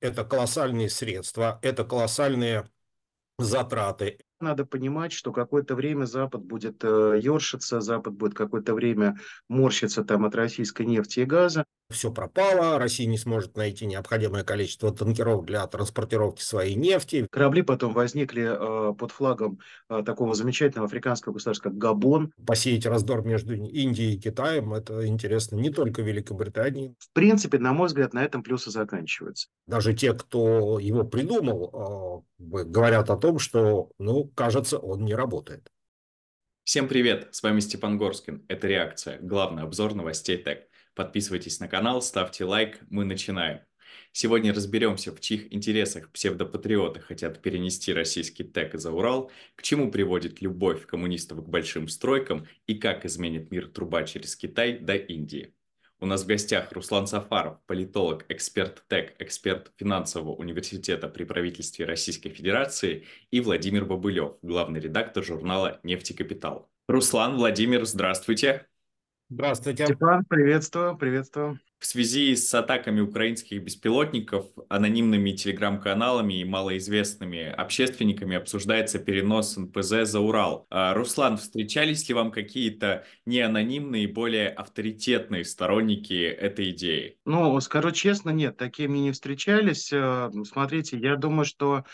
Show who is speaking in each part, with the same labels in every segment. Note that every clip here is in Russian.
Speaker 1: это колоссальные средства, это колоссальные затраты.
Speaker 2: Надо понимать, что какое-то время Запад будет э, ершиться, Запад будет какое-то время морщиться там от российской нефти и газа.
Speaker 1: Все пропало, Россия не сможет найти необходимое количество танкеров для транспортировки своей нефти.
Speaker 2: Корабли потом возникли э, под флагом э, такого замечательного африканского государства, как Габон.
Speaker 1: Посеять раздор между Индией и Китаем, это интересно не только Великобритании.
Speaker 2: В принципе, на мой взгляд, на этом плюсы заканчиваются.
Speaker 1: Даже те, кто его придумал, э, говорят о том, что, ну, кажется, он не работает.
Speaker 3: Всем привет, с вами Степан Горскин. Это «Реакция», главный обзор новостей ТЭК. Подписывайтесь на канал, ставьте лайк, мы начинаем. Сегодня разберемся, в чьих интересах псевдопатриоты хотят перенести российский ТЭК за Урал, к чему приводит любовь коммунистов к большим стройкам и как изменит мир труба через Китай до Индии. У нас в гостях Руслан Сафаров, политолог, эксперт ТЭК, эксперт финансового университета при правительстве Российской Федерации и Владимир Бобылев, главный редактор журнала «Нефтекапитал». Руслан, Владимир, здравствуйте.
Speaker 2: Здравствуйте. Степан, приветствую, приветствую.
Speaker 3: В связи с атаками украинских беспилотников, анонимными телеграм-каналами и малоизвестными общественниками обсуждается перенос НПЗ за Урал. А, Руслан, встречались ли вам какие-то неанонимные, более авторитетные сторонники этой идеи?
Speaker 2: Ну, скажу честно, нет, такими не встречались. Э, смотрите, я думаю, что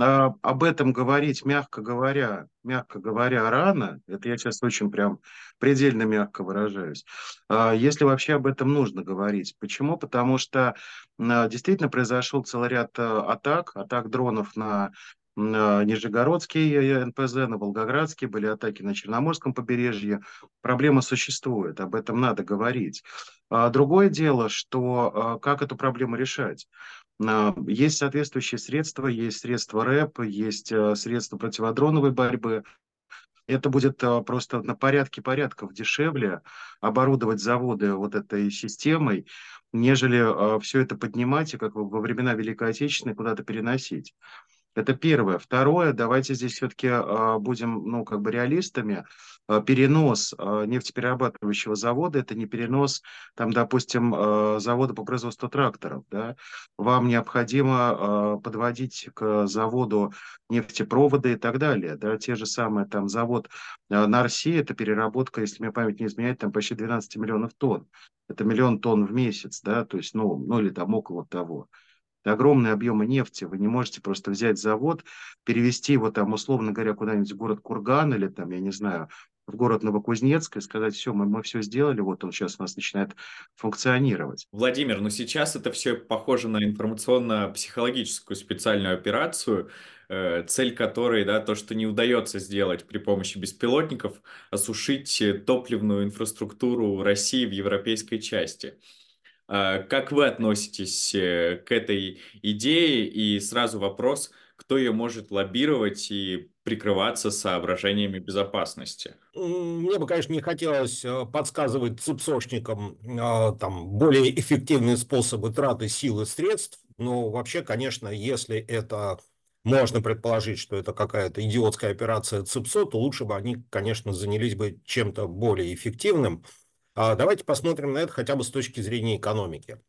Speaker 2: об этом говорить, мягко говоря, мягко говоря, рано, это я сейчас очень прям предельно мягко выражаюсь, а, если вообще об этом нужно говорить. Почему? Потому что а, действительно произошел целый ряд атак, атак дронов на Нижегородский НПЗ, на Волгоградский, были атаки на Черноморском побережье. Проблема существует, об этом надо говорить. Другое дело, что как эту проблему решать. Есть соответствующие средства, есть средства РЭП, есть э, средства противодроновой борьбы. Это будет э, просто на порядке порядков дешевле оборудовать заводы вот этой системой, нежели все это поднимать и как во времена Великой Отечественной куда-то переносить. Это первое. Второе, давайте здесь все-таки а, будем, ну, как бы реалистами. А, перенос а, нефтеперерабатывающего завода – это не перенос, там, допустим, завода по производству тракторов. Да? Вам необходимо подводить к заводу нефтепроводы и так далее. Да? Те же самые, там, завод на Арси – это переработка, если мне память не изменяет, там почти 12 миллионов тонн. Это миллион тонн в месяц, да, то есть, ну, ну или там около того огромные объемы нефти. Вы не можете просто взять завод, перевести его там, условно говоря, куда-нибудь в город Курган или там, я не знаю, в город Новокузнецк и сказать, все, мы, мы все сделали, вот он сейчас у нас начинает функционировать.
Speaker 3: Владимир, ну сейчас это все похоже на информационно-психологическую специальную операцию, э, цель которой, да, то, что не удается сделать при помощи беспилотников, осушить топливную инфраструктуру России в европейской части. А, как вы относитесь э, к этой идее? И сразу вопрос, кто ее может лоббировать и прикрываться соображениями безопасности?
Speaker 1: Мне бы, конечно, не хотелось э, подсказывать цепсошникам а, там, более эффективные способы траты сил и средств, но вообще, конечно, если это можно предположить, что это какая-то идиотская операция ЦИПСО, то лучше бы они, конечно, занялись бы чем-то более эффективным. А давайте посмотрим на это хотя бы с точки зрения экономики.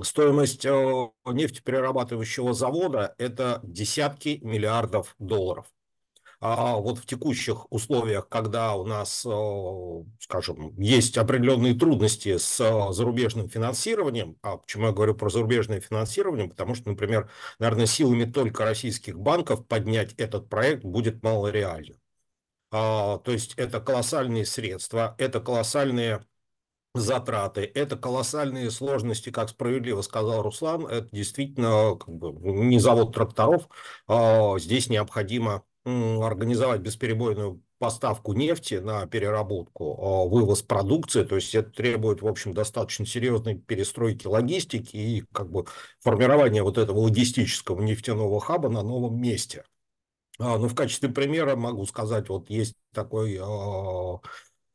Speaker 1: Стоимость э, нефтеперерабатывающего завода – это десятки миллиардов долларов. А вот в текущих условиях, когда у нас, э, скажем, есть определенные трудности с э, зарубежным финансированием, а почему я говорю про зарубежное финансирование, потому что, например, наверное, силами только российских банков поднять этот проект будет малореально. А, то есть это колоссальные средства, это колоссальные затраты, это колоссальные сложности, как справедливо сказал Руслан, это действительно как бы, не завод тракторов, а здесь необходимо организовать бесперебойную поставку нефти на переработку, а, вывоз продукции, то есть это требует, в общем, достаточно серьезной перестройки логистики и как бы формирования вот этого логистического нефтяного хаба на новом месте. А, ну, в качестве примера могу сказать, вот есть такой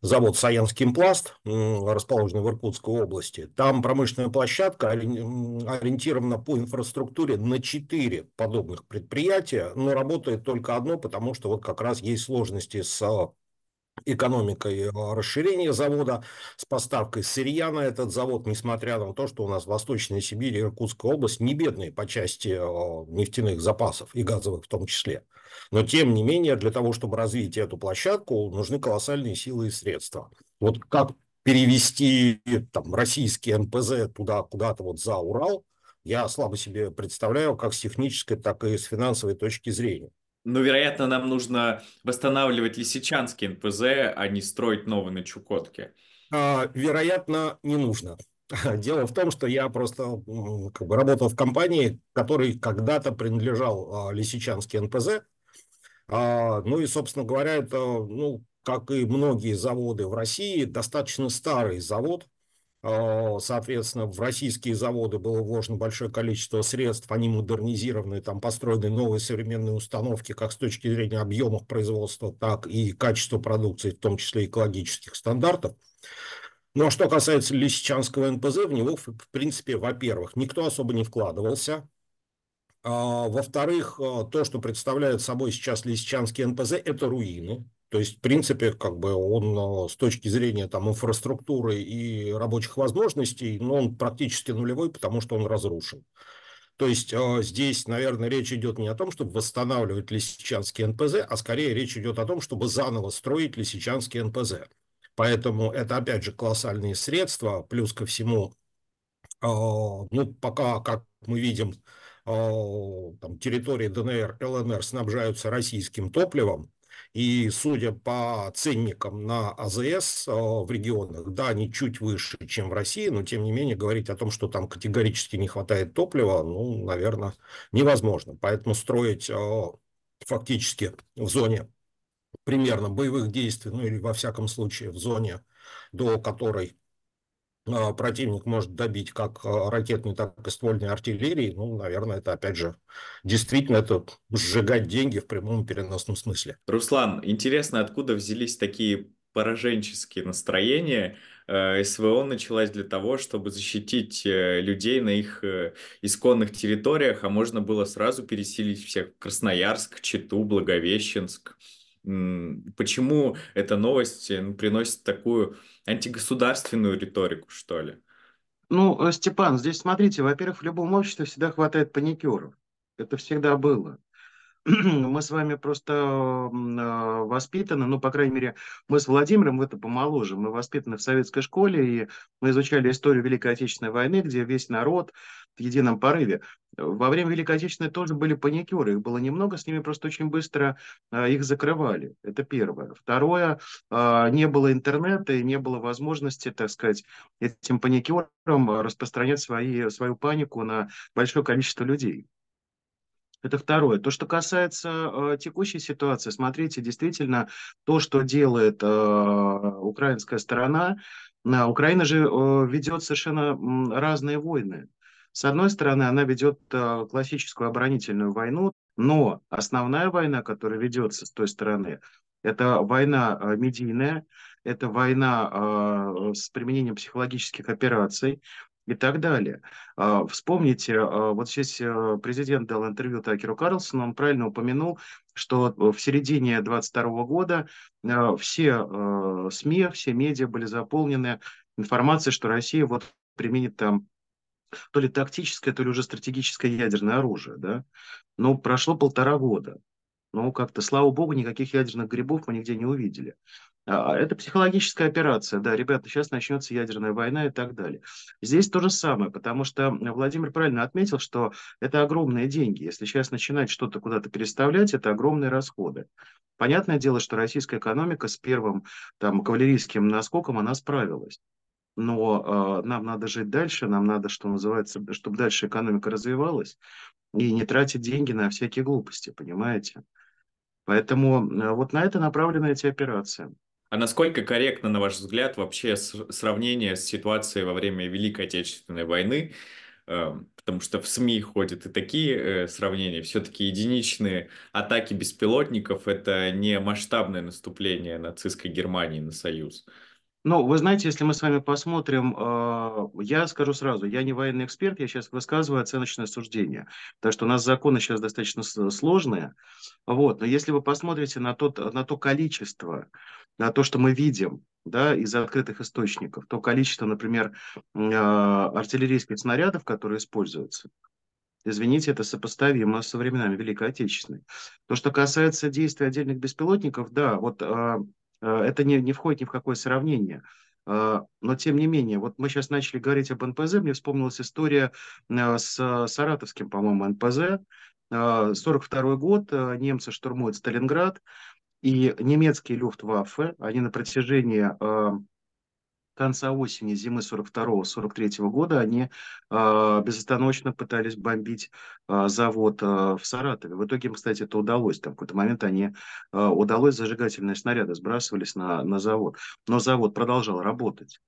Speaker 1: завод «Саянский пласт», расположенный в Иркутской области. Там промышленная площадка ориентирована по инфраструктуре на четыре подобных предприятия, но работает только одно, потому что вот как раз есть сложности с экономикой расширения завода, с поставкой сырья на этот завод, несмотря на то, что у нас Восточная Сибирь и Иркутская область не бедные по части нефтяных запасов и газовых в том числе. Но тем не менее, для того, чтобы развить эту площадку, нужны колоссальные силы и средства. Вот как перевести там, российский НПЗ туда куда-то вот за Урал, я слабо себе представляю, как с технической, так и с финансовой точки зрения.
Speaker 3: Ну, вероятно, нам нужно восстанавливать Лисичанский НПЗ, а не строить новый на Чукотке.
Speaker 1: А, вероятно, не нужно. Дело в том, что я просто как бы, работал в компании, которой когда-то принадлежал а, Лисичанский НПЗ. А, ну и, собственно говоря, это, ну, как и многие заводы в России, достаточно старый завод, соответственно, в российские заводы было вложено большое количество средств, они модернизированы, там построены новые современные установки, как с точки зрения объемов производства, так и качества продукции, в том числе экологических стандартов. Ну а что касается Лисичанского НПЗ, в него, в принципе, во-первых, никто особо не вкладывался, а, во-вторых, а, то, что представляет собой сейчас Лисичанский НПЗ, это руины. То есть, в принципе, как бы он с точки зрения там, инфраструктуры и рабочих возможностей, ну, он практически нулевой, потому что он разрушен. То есть э, здесь, наверное, речь идет не о том, чтобы восстанавливать Лисичанский НПЗ, а скорее речь идет о том, чтобы заново строить Лисичанский НПЗ. Поэтому это, опять же, колоссальные средства, плюс ко всему, э, ну, пока, как мы видим, там, территории ДНР, ЛНР снабжаются российским топливом, и судя по ценникам на АЗС э, в регионах, да, они чуть выше, чем в России, но тем не менее говорить о том, что там категорически не хватает топлива, ну, наверное, невозможно. Поэтому строить э, фактически в зоне примерно боевых действий, ну или во всяком случае в зоне, до которой а, противник может добить как а, ракетной, так и ствольной артиллерии, ну, наверное, это, опять же, действительно это сжигать деньги в прямом переносном смысле.
Speaker 3: Руслан, интересно, откуда взялись такие пораженческие настроения? Э, СВО началась для того, чтобы защитить э, людей на их э, исконных территориях, а можно было сразу переселить всех в Красноярск, Читу, Благовещенск. Почему эта новость приносит такую антигосударственную риторику, что ли?
Speaker 2: Ну, э, Степан, здесь смотрите, во-первых, в любом обществе всегда хватает паникеров. Это всегда было. мы с вами просто э, воспитаны, ну, по крайней мере, мы с Владимиром в это помоложе, мы воспитаны в советской школе, и мы изучали историю Великой Отечественной войны, где весь народ в едином порыве. Во время Великой Отечественной тоже были паникеры, их было немного, с ними просто очень быстро э, их закрывали. Это первое. Второе, э, не было интернета и не было возможности, так сказать, этим паникерам распространять свои, свою панику на большое количество людей. Это второе. То, что касается э, текущей ситуации, смотрите, действительно, то, что делает э, украинская сторона, э, Украина же э, ведет совершенно разные войны. С одной стороны, она ведет э, классическую оборонительную войну, но основная война, которая ведется с той стороны, это война э, медийная, это война э, с применением психологических операций, и так далее. А, вспомните, а, вот здесь э, президент дал интервью Такеру Карлсону, он правильно упомянул, что в середине 2022 года а, все СМИ, все медиа были заполнены информацией, что Россия вот применит там то ли тактическое, то ли уже стратегическое ядерное оружие. Да? Но прошло полтора года. Ну, как-то, слава богу, никаких ядерных грибов мы нигде не увидели. А, это психологическая операция, да, ребята, сейчас начнется ядерная война и так далее. Здесь то же самое, потому что Владимир правильно отметил, что это огромные деньги. Если сейчас начинать что-то куда-то переставлять, это огромные расходы. Понятное дело, что российская экономика с первым там, кавалерийским наскоком, она справилась. Но э, нам надо жить дальше, нам надо, что называется, чтобы дальше экономика развивалась, и не тратить деньги на всякие глупости, понимаете? Поэтому э, вот на это направлены эти операции.
Speaker 3: А насколько корректно, на ваш взгляд, вообще сравнение с ситуацией во время Великой Отечественной войны? Эм, потому что в СМИ ходят и такие э, сравнения. Все-таки единичные атаки беспилотников – это не масштабное наступление нацистской Германии на Союз.
Speaker 2: Ну, вы знаете, если мы с вами посмотрим, э, я скажу сразу, я не военный эксперт, я сейчас высказываю оценочное суждение, потому что у нас законы сейчас достаточно сложные, вот, но если вы посмотрите на, тот, на то количество, на то, что мы видим, да, из открытых источников, то количество, например, э, артиллерийских снарядов, которые используются, Извините, это сопоставимо со временами Великой Отечественной. То, что касается действий отдельных беспилотников, да, вот Э, это не, не входит ни в какое сравнение. Э, но тем не менее, вот мы сейчас начали говорить об НПЗ, мне вспомнилась история э, с саратовским, по-моему, НПЗ. 42 год, немцы штурмуют Сталинград, и немецкие люфтваффе, они на протяжении конца осени, зимы 42-43 года они э, безостановочно пытались бомбить э, завод э, в Саратове. В итоге кстати, это удалось. Там в какой-то момент они э, удалось зажигательные снаряды сбрасывались на, на завод. Но завод продолжал работать.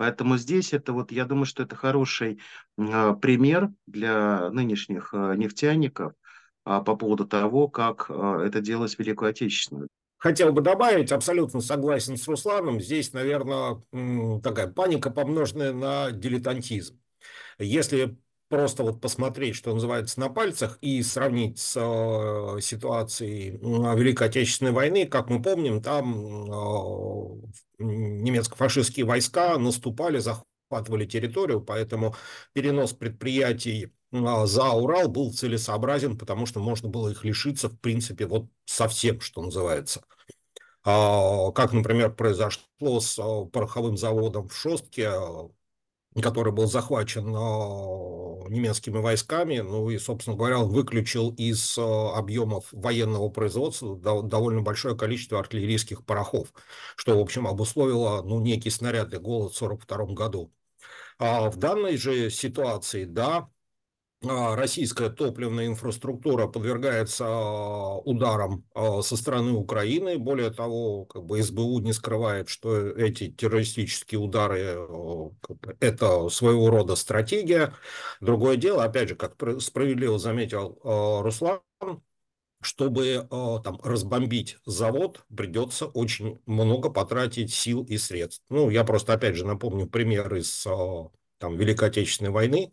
Speaker 2: Поэтому здесь это вот, я думаю, что это хороший э, пример для нынешних э, нефтяников э, по поводу того, как это делалось в Великую Отечественную
Speaker 1: хотел бы добавить, абсолютно согласен с Русланом, здесь, наверное, такая паника, помноженная на дилетантизм. Если просто вот посмотреть, что называется, на пальцах и сравнить с э, ситуацией Великой Отечественной войны, как мы помним, там э, немецко-фашистские войска наступали, захватывали территорию, поэтому перенос предприятий а, за Урал был целесообразен, потому что можно было их лишиться, в принципе, вот совсем, что называется. А, как, например, произошло с а, пороховым заводом в Шостке, который был захвачен немецкими войсками, ну и, собственно говоря, он выключил из объемов военного производства довольно большое количество артиллерийских порохов, что, в общем, обусловило ну, некий снарядный голод в 1942 году. А в данной же ситуации, да, а, российская топливная инфраструктура подвергается а, ударам со стороны Украины. Более того, как бы СБУ не скрывает, что эти террористические удары – это своего рода стратегия. Другое дело, опять же, как справедливо заметил Руслан, чтобы там разбомбить завод, придется очень много потратить сил и средств. Ну, я просто, опять же, напомню пример из там, Великой Отечественной войны,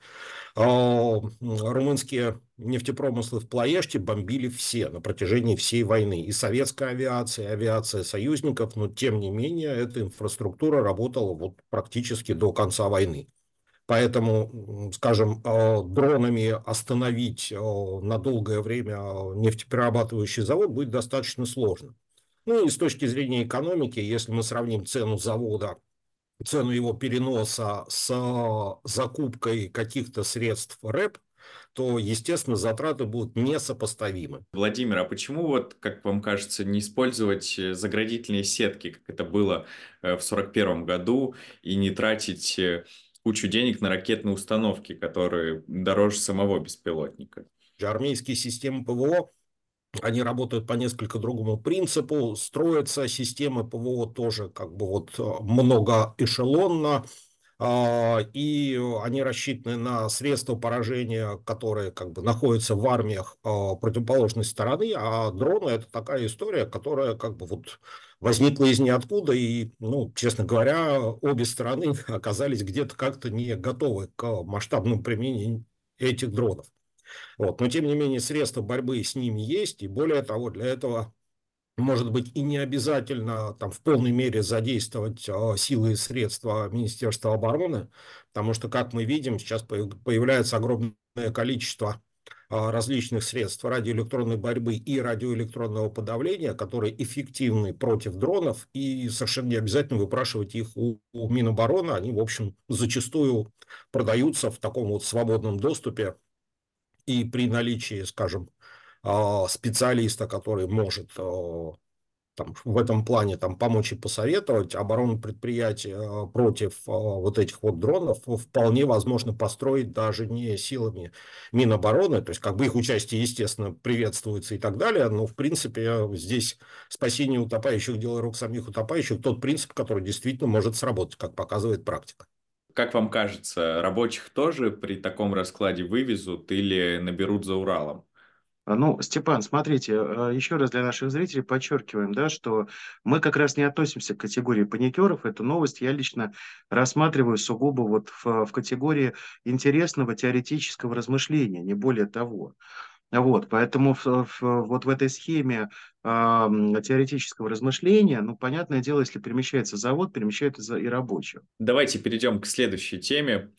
Speaker 1: а, румынские нефтепромыслы в Плоеште бомбили все на протяжении всей войны. И советская авиация, и авиация союзников, но тем не менее эта инфраструктура работала вот практически до конца войны. Поэтому, скажем, а, дронами остановить а, на долгое время нефтеперерабатывающий завод будет достаточно сложно. Ну и с точки зрения экономики, если мы сравним цену завода цену его переноса с закупкой каких-то средств РЭП, то, естественно, затраты будут несопоставимы.
Speaker 3: Владимир, а почему, вот, как вам кажется, не использовать э, заградительные сетки, как это было э, в 1941 году, и не тратить э, кучу денег на ракетные установки, которые дороже самого беспилотника?
Speaker 1: Армейские системы ПВО они работают по несколько другому принципу, строятся системы ПВО тоже как бы вот э, многоэшелонно, и они рассчитаны на средства поражения, которые как бы находятся в армиях а, противоположной стороны, а дроны это такая история, которая как бы вот возникла из ниоткуда, и, ну, честно говоря, обе стороны оказались где-то как-то не готовы к масштабному применению этих дронов. Вот. Но, тем не менее, средства борьбы с ними есть, и более того, для этого может быть, и не обязательно там, в полной мере задействовать э, силы и средства Министерства обороны, потому что, как мы видим, сейчас появляется огромное количество э, различных средств радиоэлектронной борьбы и радиоэлектронного подавления, которые эффективны против дронов, и совершенно не обязательно выпрашивать их у, у Минобороны, они, в общем, зачастую продаются в таком вот свободном доступе и при наличии, скажем, специалиста, который может а, там, в этом плане там, помочь и посоветовать, оборону предприятия а, против вот этих вот дронов вполне возможно построить даже не силами Минобороны, то есть как бы их участие, естественно, приветствуется и так далее, но в принципе здесь спасение утопающих, дело рук самих утопающих, тот принцип, который действительно может сработать, как показывает практика.
Speaker 3: Как вам кажется, рабочих тоже при таком раскладе вывезут или наберут за Уралом?
Speaker 2: А, ну, Степан, смотрите, э, еще раз для наших зрителей подчеркиваем, да, что мы как раз не относимся к категории паникеров. Эту новость я лично рассматриваю сугубо вот в, в категории интересного теоретического размышления, не более того. Вот, поэтому в, в, вот в этой схеме э, теоретического размышления, ну, понятное дело, если перемещается завод, перемещается и рабочий.
Speaker 3: Давайте перейдем к следующей теме.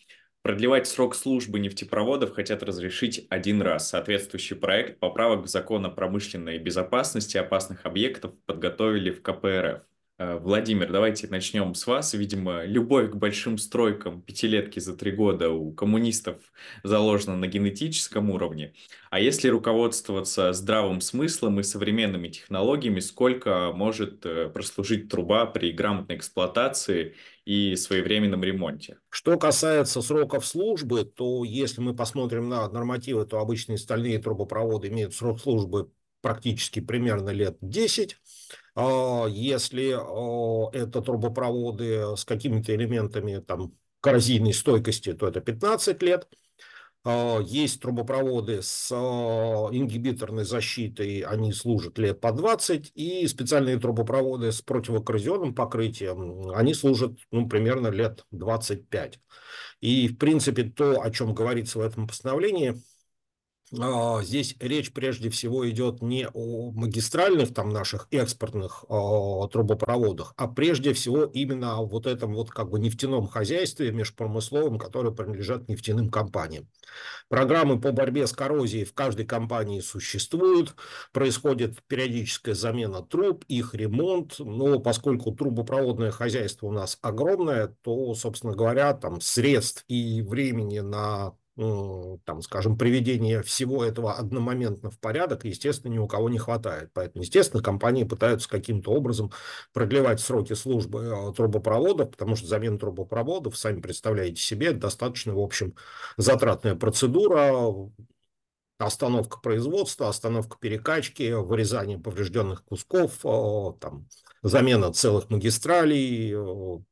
Speaker 3: Продлевать срок службы нефтепроводов хотят разрешить один раз. Соответствующий проект поправок в закон о промышленной безопасности опасных объектов подготовили в КПРФ. Э, Владимир, давайте начнем с вас. Видимо, любовь к большим стройкам пятилетки за три года у коммунистов заложена на генетическом уровне. А если руководствоваться здравым смыслом и современными технологиями, сколько может э, прослужить труба при грамотной эксплуатации и своевременном ремонте?
Speaker 1: Что касается сроков службы, то если мы посмотрим на нормативы, то обычные стальные трубопроводы имеют срок службы практически примерно лет 10. А, если а, это трубопроводы с какими-то элементами там, коррозийной стойкости, то это 15 лет. А, есть трубопроводы с ингибиторной защитой, они служат лет по 20, и специальные трубопроводы с противокоррозионным покрытием, они служат ну, примерно лет 25. И, в принципе, то, о чем говорится в этом постановлении, здесь речь прежде всего идет не о магистральных там наших экспортных а, трубопроводах, а прежде всего именно о вот этом вот как бы нефтяном хозяйстве межпромысловом, которое принадлежат нефтяным компаниям. Программы по борьбе с коррозией в каждой компании существуют, происходит периодическая замена труб, их ремонт, но поскольку трубопроводное хозяйство у нас огромное, то, собственно говоря, там средств и времени на там, скажем, приведение всего этого одномоментно в порядок, естественно, ни у кого не хватает. Поэтому, естественно, компании пытаются каким-то образом продлевать сроки службы а, трубопроводов, потому что замена трубопроводов, сами представляете себе, достаточно, в общем, затратная процедура, остановка производства, остановка перекачки, вырезание поврежденных кусков, а, там, замена целых магистралей. В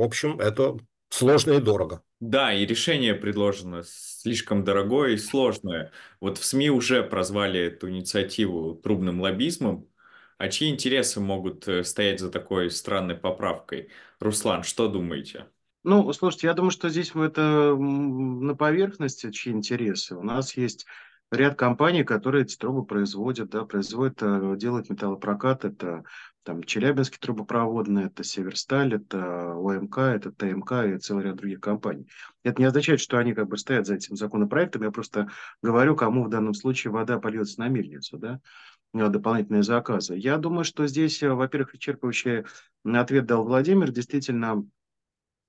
Speaker 1: общем, это сложно и дорого.
Speaker 3: Да, и решение предложено слишком дорогое и сложное. Вот в СМИ уже прозвали эту инициативу трубным лоббизмом. А чьи интересы могут э, стоять за такой странной поправкой? Руслан, что думаете?
Speaker 2: Ну, слушайте, я думаю, что здесь это на поверхности, чьи интересы. У нас есть ряд компаний, которые эти трубы производят, да, производят, э, делают металлопрокат, это там Челябинский трубопроводный, это Северсталь, это ОМК, это ТМК и целый ряд других компаний. Это не означает, что они как бы стоят за этим законопроектом, я просто говорю, кому в данном случае вода польется на мельницу, да, э, дополнительные заказы. Я думаю, что здесь, э, во-первых, исчерпывающий ответ дал Владимир, действительно,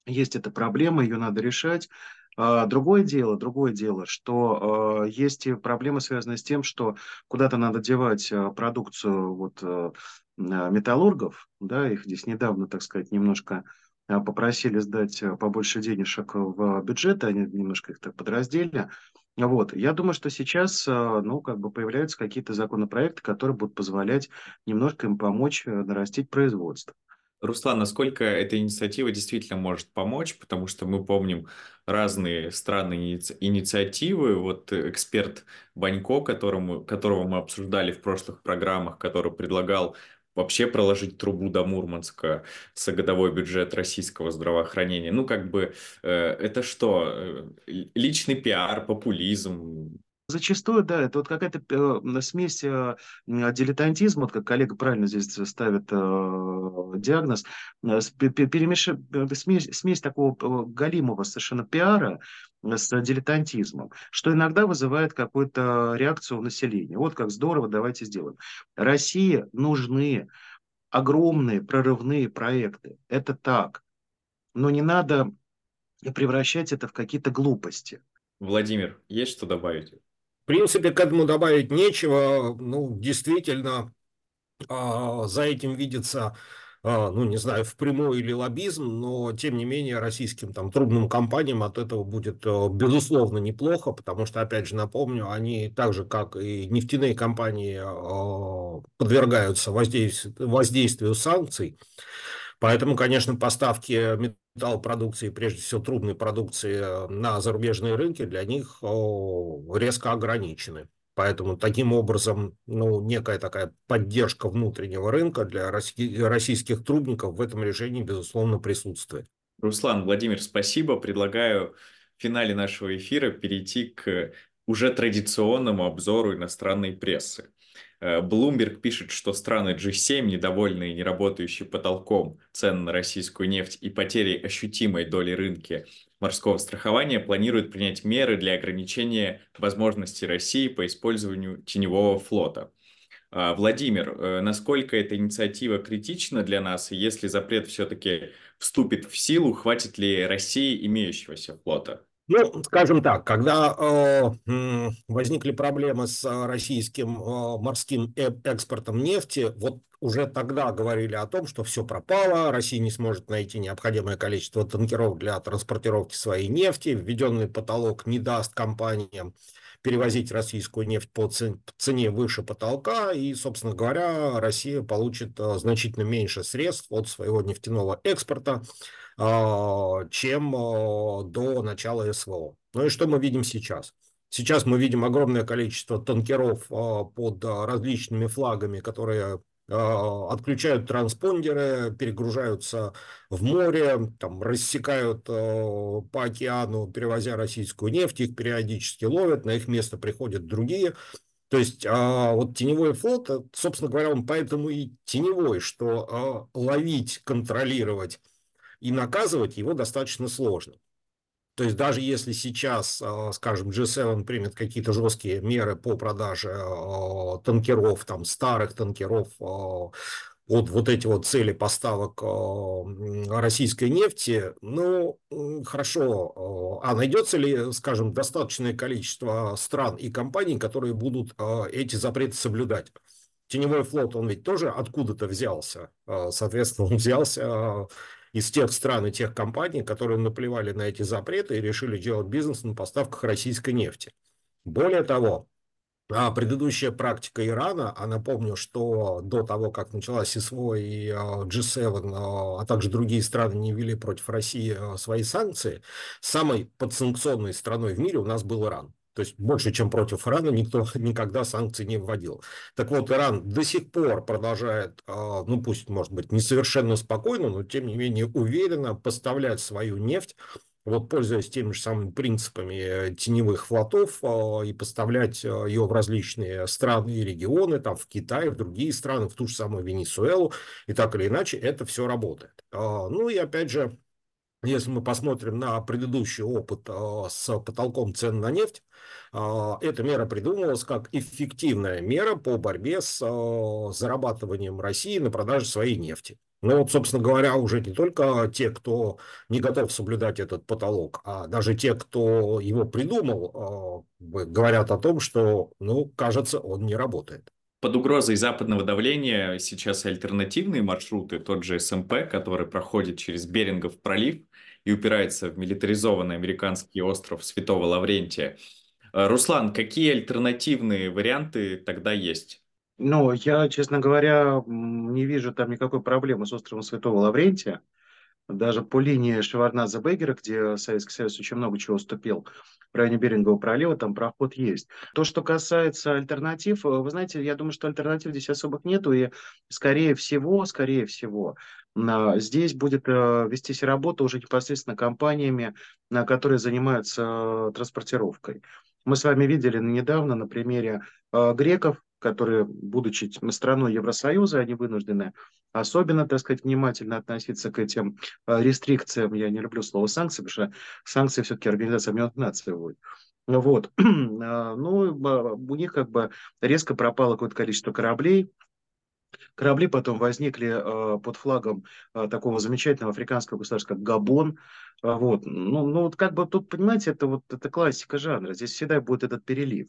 Speaker 2: есть эта проблема, ее надо решать. А, другое дело, другое дело, что э, есть проблемы, связанные с тем, что куда-то надо девать э, продукцию вот, э, металлургов, да, их здесь недавно, так сказать, немножко попросили сдать побольше денежек в бюджет, они немножко их так подраздели. Вот. Я думаю, что сейчас ну, как бы появляются какие-то законопроекты, которые будут позволять немножко им помочь нарастить производство.
Speaker 3: Руслан, насколько эта инициатива действительно может помочь, потому что мы помним разные странные инициативы. Вот эксперт Банько, которому, которого мы обсуждали в прошлых программах, который предлагал вообще проложить трубу до Мурманска с годовой бюджет российского здравоохранения. Ну, как бы, э, это что? Э, личный пиар, популизм,
Speaker 2: Зачастую, да, это вот какая-то э, смесь э, дилетантизма, вот как коллега правильно здесь ставит э, диагноз, перемеш... смесь, смесь такого галимого совершенно пиара с дилетантизмом, что иногда вызывает какую-то реакцию у населения. Вот как здорово, давайте сделаем. России нужны огромные прорывные проекты. Это так. Но не надо превращать это в какие-то глупости.
Speaker 3: Владимир, есть что добавить?
Speaker 1: В принципе, к этому добавить нечего. Ну, действительно, а, за этим видится а, ну, не знаю, впрямую или лоббизм, но, тем не менее, российским там трубным компаниям от этого будет, э, безусловно, неплохо, потому что, опять же, напомню, они так же, как и нефтяные компании, а, подвергаются воздействию, воздействию санкций, Поэтому, конечно, поставки металлопродукции, прежде всего трубной продукции на зарубежные рынки для них резко ограничены. Поэтому таким образом, ну, некая такая поддержка внутреннего рынка для российских трубников в этом решении, безусловно, присутствует.
Speaker 3: Руслан, Владимир, спасибо. Предлагаю в финале нашего эфира перейти к уже традиционному обзору иностранной прессы. Bloomberg пишет, что страны G7, недовольные неработающим потолком цен на российскую нефть и потерей ощутимой доли рынка морского страхования, планируют принять меры для ограничения возможностей России по использованию теневого флота. А, Владимир, э, насколько эта инициатива критична для нас, и если запрет все-таки вступит в силу, хватит ли России имеющегося флота?
Speaker 1: Ну, скажем так, когда э, возникли проблемы с российским э, морским э экспортом нефти, вот уже тогда говорили о том, что все пропало, Россия не сможет найти необходимое количество танкеров для транспортировки своей нефти, введенный потолок не даст компаниям перевозить российскую нефть по цене выше потолка, и, собственно говоря, Россия получит э, значительно меньше средств от своего нефтяного экспорта, чем а, до начала СВО. Ну и что мы видим сейчас? Сейчас мы видим огромное количество танкеров а, под различными флагами, которые отключают транспондеры, перегружаются в море, там, рассекают по океану, перевозя российскую нефть, их периодически ловят, на их место приходят другие. То есть вот теневой флот, собственно говоря, он поэтому и теневой, что ловить, контролировать и наказывать его достаточно сложно. То есть даже если сейчас, а, скажем, G7 примет какие-то жесткие меры по продаже а, танкеров, там старых танкеров, а, вот эти вот цели поставок российской нефти, ну, хорошо, а найдется ли, скажем, достаточное количество стран и компаний, которые будут эти запреты соблюдать? Теневой флот, он ведь тоже откуда-то взялся, соответственно, он взялся из тех стран и тех компаний, которые наплевали на эти запреты и решили делать бизнес на поставках российской нефти. Более того, а предыдущая практика Ирана, а напомню, что до того, как началась СВО и G7, а, а также другие страны не ввели против России а, свои санкции, самой подсанкционной страной в мире у нас был Иран. То есть больше, чем против Ирана, никто никогда санкций не вводил. Так вот, Иран до сих пор продолжает, а, ну пусть, может быть, не совершенно спокойно, но тем не менее уверенно поставлять свою нефть, вот пользуясь теми же самыми принципами э, теневых флотов а, и поставлять а, ее в различные страны и регионы, там в Китай, в другие страны, в ту же самую Венесуэлу, и так или иначе это все работает. Ну и опять же, если мы посмотрим на предыдущий опыт а, с потолком цен на нефть, а, эта мера придумывалась как эффективная мера по борьбе с а, зарабатыванием России на продаже своей нефти. Ну вот, собственно говоря, уже не только те, кто не готов соблюдать этот потолок, а даже те, кто его придумал, говорят о том, что, ну, кажется, он не работает.
Speaker 3: Под угрозой западного давления сейчас альтернативные маршруты, тот же СМП, который проходит через Берингов пролив, и упирается в милитаризованный американский остров Святого Лаврентия. Э, Руслан, какие альтернативные варианты тогда есть?
Speaker 2: Ну, я, честно говоря, не вижу там никакой проблемы с островом Святого Лаврентия. Даже по линии Шеварнадзе-Бегера, где Советский Союз очень много чего уступил, в районе Берингового пролива, там проход есть. То, что касается альтернатив, вы знаете, я думаю, что альтернатив здесь особых нету, и скорее всего, скорее всего, Здесь будет э, вестись работа уже непосредственно компаниями, которые занимаются э, транспортировкой. Мы с вами видели недавно на примере э, греков, которые, будучи страной Евросоюза, они вынуждены особенно, так сказать, внимательно относиться к этим рестрикциям. Я не люблю слово санкции, потому что санкции все-таки Организация Объединенных Наций вводит. Вот. Ну, у них как бы резко пропало какое-то количество кораблей, Корабли потом возникли э, под флагом э, такого замечательного африканского государства, как Габон. Э, вот. Ну, ну, вот как бы тут, понимаете, это вот это классика жанра. Здесь всегда будет этот перелив.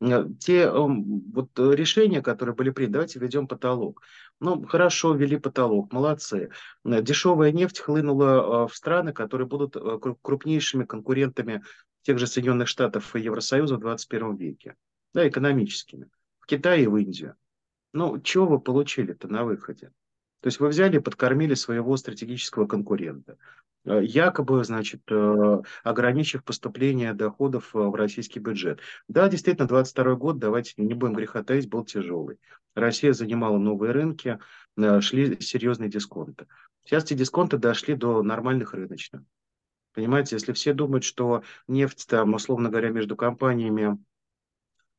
Speaker 2: Э, те э, вот решения, которые были приняты, давайте введем потолок. Ну, хорошо, ввели потолок, молодцы. Э, дешевая нефть хлынула э, в страны, которые будут э, крупнейшими конкурентами тех же Соединенных Штатов и Евросоюза в 21 веке. Да, экономическими. В Китай и в Индию. Ну, чего вы получили-то на выходе? То есть вы взяли и подкормили своего стратегического конкурента. Э, якобы, значит, э, ограничив поступление доходов э, в российский бюджет. Да, действительно, 22 год, давайте не будем греха таить, был тяжелый. Россия занимала новые рынки, шли серьезные дисконты. Сейчас эти дисконты дошли до нормальных рыночных. Понимаете, если все думают, что нефть там, условно говоря, между компаниями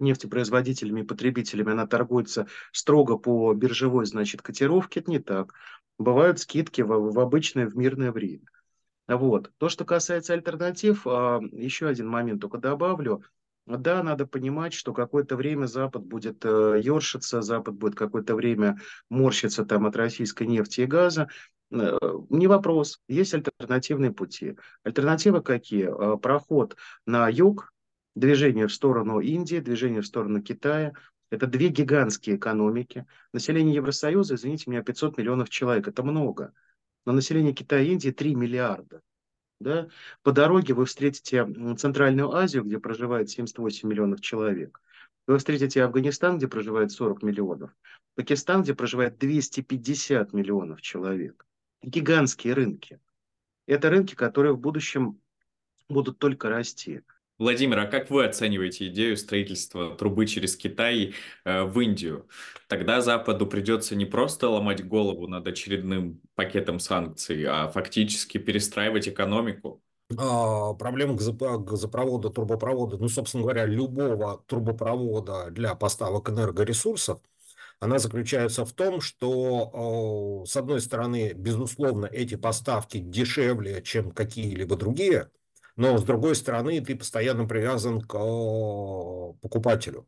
Speaker 2: нефтепроизводителями и потребителями она торгуется строго по биржевой, значит, котировке, это не так. Бывают скидки в, в обычное, в мирное время. Вот. То, что касается альтернатив, а, еще один момент только добавлю. Да, надо понимать, что какое-то время Запад будет э, ершиться, Запад будет какое-то время морщиться там от российской нефти и газа. Э, не вопрос, есть альтернативные пути. Альтернативы какие? А, проход на юг, движение в сторону Индии, движение в сторону Китая. Это две гигантские экономики. Население Евросоюза, извините меня, 500 миллионов человек. Это много но население Китая и Индии 3 миллиарда. Да? По дороге вы встретите Центральную Азию, где проживает 78 миллионов человек. Вы встретите Афганистан, где проживает 40 миллионов. Пакистан, где проживает 250 миллионов человек. Гигантские рынки. Это рынки, которые в будущем будут только расти.
Speaker 3: Владимир, а как вы оцениваете идею строительства трубы через Китай э, в Индию? Тогда Западу придется не просто ломать голову над очередным пакетом санкций, а фактически перестраивать экономику.
Speaker 1: А, проблема газопровода, трубопровода, ну, собственно говоря, любого трубопровода для поставок энергоресурсов, она заключается в том, что, с одной стороны, безусловно, эти поставки дешевле, чем какие-либо другие – но с другой стороны ты постоянно привязан к покупателю.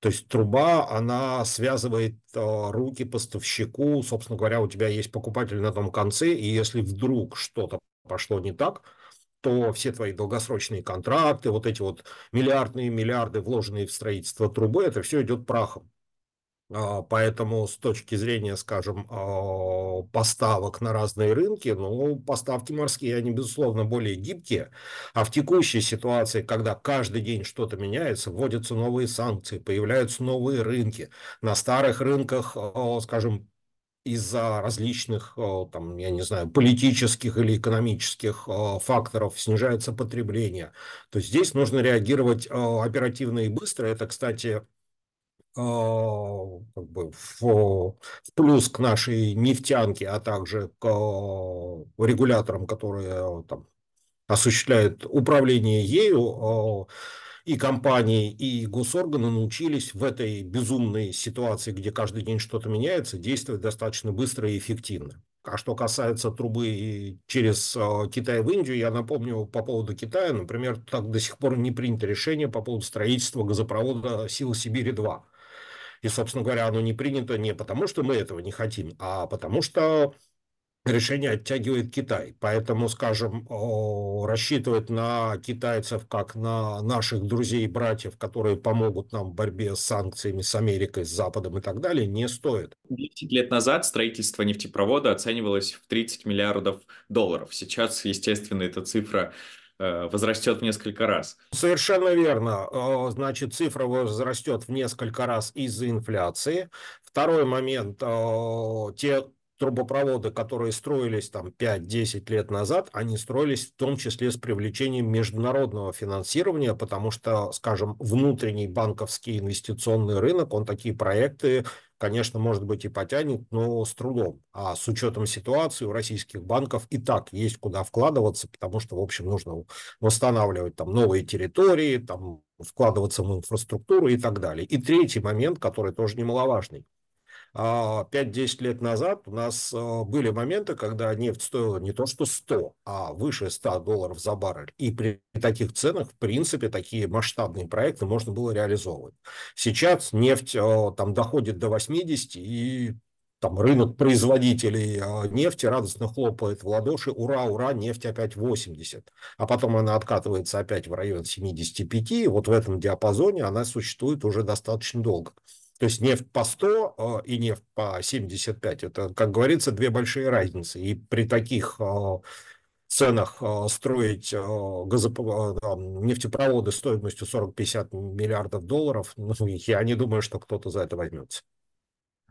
Speaker 1: То есть труба, она связывает руки поставщику, собственно говоря, у тебя есть покупатель на том конце, и если вдруг что-то пошло не так, то все твои долгосрочные контракты, вот эти вот миллиардные миллиарды, вложенные в строительство трубы, это все идет прахом. А, поэтому с точки зрения, скажем, а, поставок на разные рынки, ну, поставки морские, они, безусловно, более гибкие. А в текущей ситуации, когда каждый день что-то меняется, вводятся новые санкции, появляются новые рынки. На старых рынках, а, скажем, из-за различных, там, я не знаю, политических или экономических факторов снижается потребление. То есть здесь нужно реагировать оперативно и быстро. Это, кстати, как бы в, в плюс к нашей нефтянке, а также к а, регуляторам, которые там, осуществляют управление ею, а, и компании, и госорганы научились в этой безумной ситуации, где каждый день что-то меняется, действовать достаточно быстро и эффективно. А что касается трубы через Китай в Индию, я напомню по поводу Китая, например, так до сих пор не принято решение по поводу строительства газопровода «Сила Сибири-2». И, собственно говоря, оно не принято не потому, что мы этого не хотим, а потому что решение оттягивает Китай. Поэтому, скажем, рассчитывать на китайцев как на наших друзей и братьев, которые помогут нам в борьбе с санкциями с Америкой, с Западом и так далее, не стоит.
Speaker 3: 10 лет назад строительство нефтепровода оценивалось в 30 миллиардов долларов. Сейчас, естественно, эта цифра возрастет в несколько раз.
Speaker 1: Совершенно верно. Э, значит, цифра возрастет в несколько раз из-за инфляции. Второй момент. Э, те трубопроводы, которые строились там 5-10 лет назад, они строились в том числе с привлечением международного финансирования, потому что, скажем, внутренний банковский инвестиционный рынок, он такие проекты конечно, может быть и потянет, но с трудом. А с учетом ситуации у российских банков и так есть куда вкладываться, потому что, в общем, нужно восстанавливать там новые территории, там вкладываться в инфраструктуру и так далее. И третий момент, который тоже немаловажный. 5-10 а, лет назад у нас а, были моменты, когда нефть стоила не то что 100, а выше 100 долларов за баррель. И при таких ценах, в принципе, такие масштабные проекты можно было реализовывать. Сейчас нефть а, там доходит до 80, и там рынок производителей нефти радостно хлопает в ладоши, ура, ура, нефть опять 80. А потом она откатывается опять в район 75, вот в этом диапазоне она существует уже достаточно долго. То есть нефть по 100 а, и нефть по 75 – это, как говорится, две большие разницы. И при таких а, ценах а, строить нефтепроводы стоимостью 40-50 миллиардов долларов, ну, я не думаю, что кто-то за это возьмется.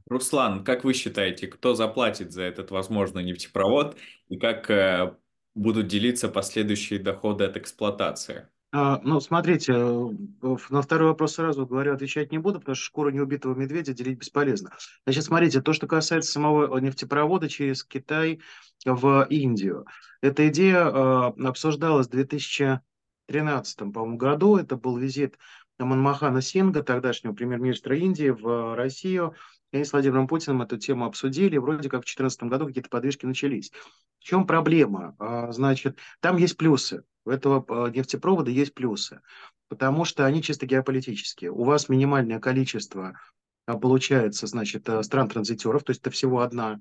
Speaker 3: Руслан, как вы считаете, кто заплатит за этот возможный нефтепровод и как э, будут делиться последующие доходы от эксплуатации?
Speaker 2: А, ну, смотрите, э, на второй вопрос сразу говорю, отвечать не буду, потому что шкуру неубитого медведя делить бесполезно. Значит, смотрите, то, что касается самого нефтепровода через Китай в Индию. Эта идея э, обсуждалась в 2013 по-моему, году. Это был визит Манмахана Синга, тогдашнего премьер-министра Индии, в Россию. И они с Владимиром Путиным эту тему обсудили. Вроде как в 2014 году какие-то подвижки начались. В чем проблема? А, значит, там есть плюсы. У этого а, нефтепровода есть плюсы, потому что они чисто геополитические. У вас минимальное количество а, получается, значит, стран-транзитеров, то есть это всего одна,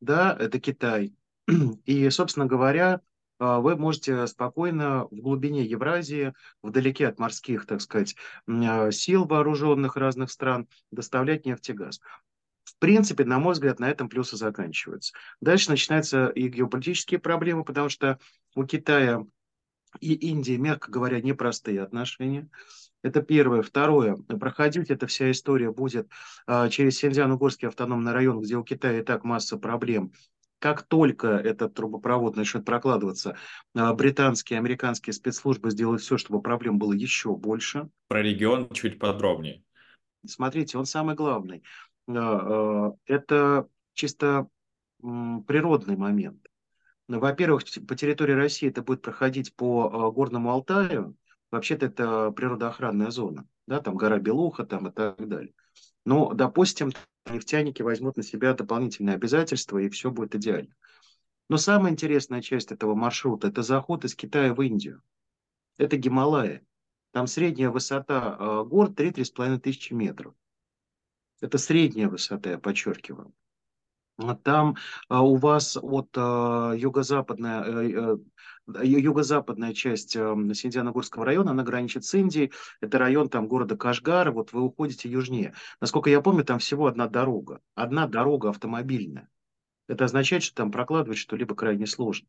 Speaker 2: да, это Китай. И, собственно говоря, вы можете спокойно в глубине Евразии, вдалеке от морских, так сказать, сил вооруженных разных стран доставлять нефть и газ в принципе, на мой взгляд, на этом плюсы заканчиваются. Дальше начинаются и геополитические проблемы, потому что у Китая и Индии, мягко говоря, непростые отношения. Это первое. Второе. Проходить эта вся история будет а, через Синьцзян-Угорский автономный район, где у Китая и так масса проблем. Как только этот трубопровод начнет прокладываться, а, британские и американские спецслужбы сделают все, чтобы проблем было еще больше.
Speaker 3: Про регион чуть подробнее.
Speaker 2: Смотрите, он самый главный. А, это чисто природный момент. Ну, во-первых, по территории России это будет проходить по а, Горному Алтаю. Вообще-то это природоохранная зона. Да, там гора Белуха там и так далее. Но, допустим, нефтяники возьмут на себя дополнительные обязательства, и все будет идеально. Но самая интересная часть этого маршрута – это заход из Китая в Индию. Это Гималаи. Там средняя высота а, гор 3-3,5 тысячи метров. Это средняя высота, я подчеркиваю. Там а, у вас от а, юго-западная, э, э, юго-западная часть э, Синдианогорского района, она граничит с Индией. Это район там города Кашгар, вот вы уходите южнее. Насколько я помню, там всего одна дорога. Одна дорога автомобильная. Это означает, что там прокладывать что-либо крайне сложно.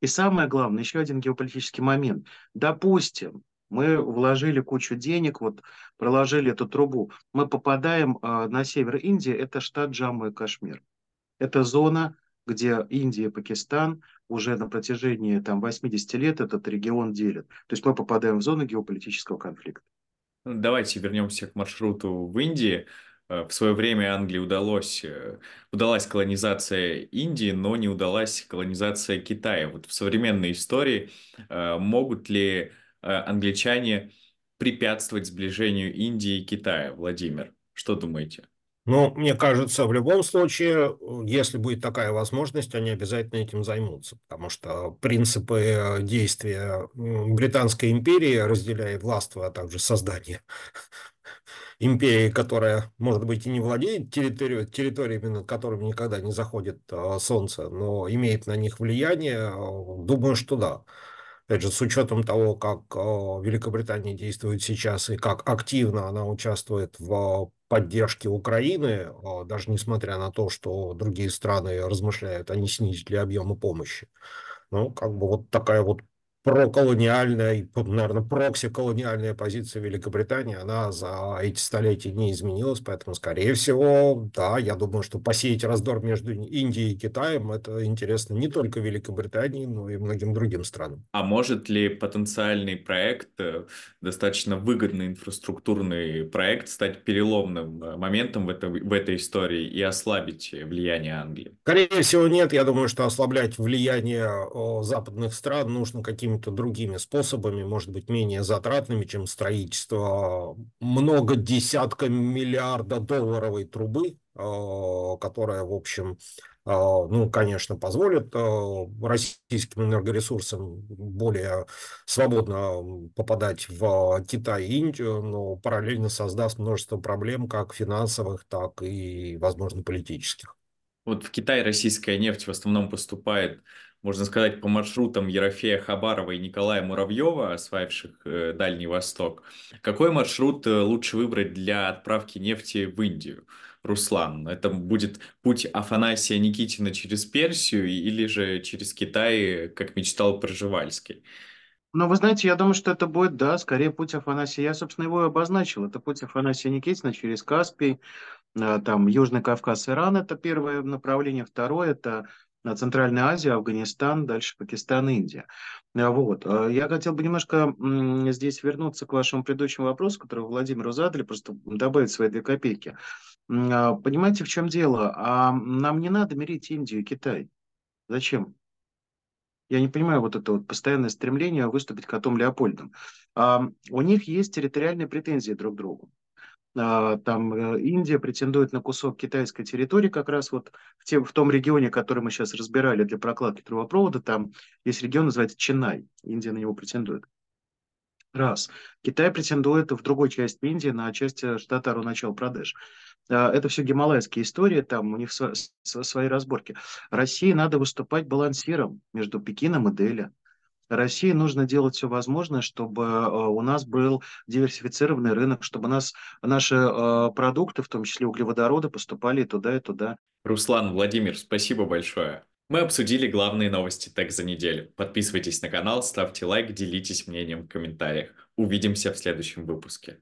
Speaker 2: И самое главное, еще один геополитический момент. Допустим, мы вложили кучу денег, вот проложили эту трубу. Мы попадаем э, на север Индии, это штат Джамму и Кашмир. Это зона, где Индия и Пакистан уже на протяжении там, 80 лет этот регион делят. То есть мы попадаем в зону геополитического конфликта.
Speaker 3: Давайте вернемся к маршруту в Индии. Э, в свое время Англии удалось, э, удалась колонизация Индии, но не удалась колонизация Китая. Вот в современной истории могут ли Э, англичане препятствовать сближению Индии и Китая? Владимир, что думаете?
Speaker 1: Ну, мне кажется, в любом случае, если будет такая возможность, они обязательно этим займутся, потому что принципы э, действия Британской империи, разделяя властво, а также создание империи, которая, может быть, и не владеет территорией, территориями, над которыми никогда не заходит э, солнце, но имеет на них влияние, думаю, что да. Опять же, с учетом того, как э, Великобритания действует сейчас и как активно она участвует в поддержке Украины, э, даже несмотря на то, что другие страны размышляют, они снизили объемы помощи. Ну, как бы вот такая вот проколониальная, наверное, прокси-колониальная позиция Великобритании, она за эти столетия не изменилась, поэтому, скорее всего, да, я думаю, что посеять раздор между Индией и Китаем, это интересно не только Великобритании, но и многим другим странам.
Speaker 3: А может ли потенциальный проект, э, достаточно выгодный инфраструктурный проект, стать переломным э, моментом в, это, в этой истории и ослабить влияние Англии?
Speaker 1: Скорее всего, нет. Я думаю, что ослаблять влияние западных стран нужно каким какими-то другими способами, может быть, менее затратными, чем строительство много десятка миллиарда долларовой трубы, э, которая, в общем, э, ну, конечно, позволит российским энергоресурсам более свободно попадать в Китай и Индию, но параллельно создаст множество проблем, как финансовых, так и, возможно, политических.
Speaker 3: Вот в Китай российская нефть в основном поступает можно сказать, по маршрутам Ерофея Хабарова и Николая Муравьева, осваивших э, Дальний Восток, какой маршрут э, лучше выбрать для отправки нефти в Индию? Руслан, это будет путь Афанасия Никитина через Персию или же через Китай, как мечтал Проживальский?
Speaker 2: Ну, вы знаете, я думаю, что это будет, да, скорее путь Афанасия. Я, собственно, его и обозначил. Это путь Афанасия Никитина через Каспий, э, там Южный Кавказ, Иран – это первое направление. Второе – это Центральная Азия, Афганистан, дальше Пакистан, Индия. Вот. Я хотел бы немножко здесь вернуться к вашему предыдущему вопросу, который Владимиру задали, просто добавить свои две копейки. Понимаете, в чем дело? А нам не надо мирить Индию и Китай. Зачем? Я не понимаю вот это вот постоянное стремление выступить котом Леопольдом. У них есть территориальные претензии друг к другу. А, там э, Индия претендует на кусок китайской территории, как раз вот в, тем, в том регионе, который мы сейчас разбирали для прокладки трубопровода, там есть регион, называется Ченнай, Индия на него претендует. Раз. Китай претендует в другой части Индии на часть штата Аруначал Прадеш. А, это все гималайские истории, там у них свои разборки. России надо выступать балансиром между Пекином и Дели. России нужно делать все возможное, чтобы э, у нас был диверсифицированный рынок, чтобы у нас наши э, продукты, в том числе углеводороды, поступали и туда, и туда.
Speaker 3: Руслан, Владимир, спасибо большое. Мы обсудили главные новости ТЭК за неделю. Подписывайтесь на канал, ставьте лайк, делитесь мнением в комментариях. Увидимся в следующем выпуске.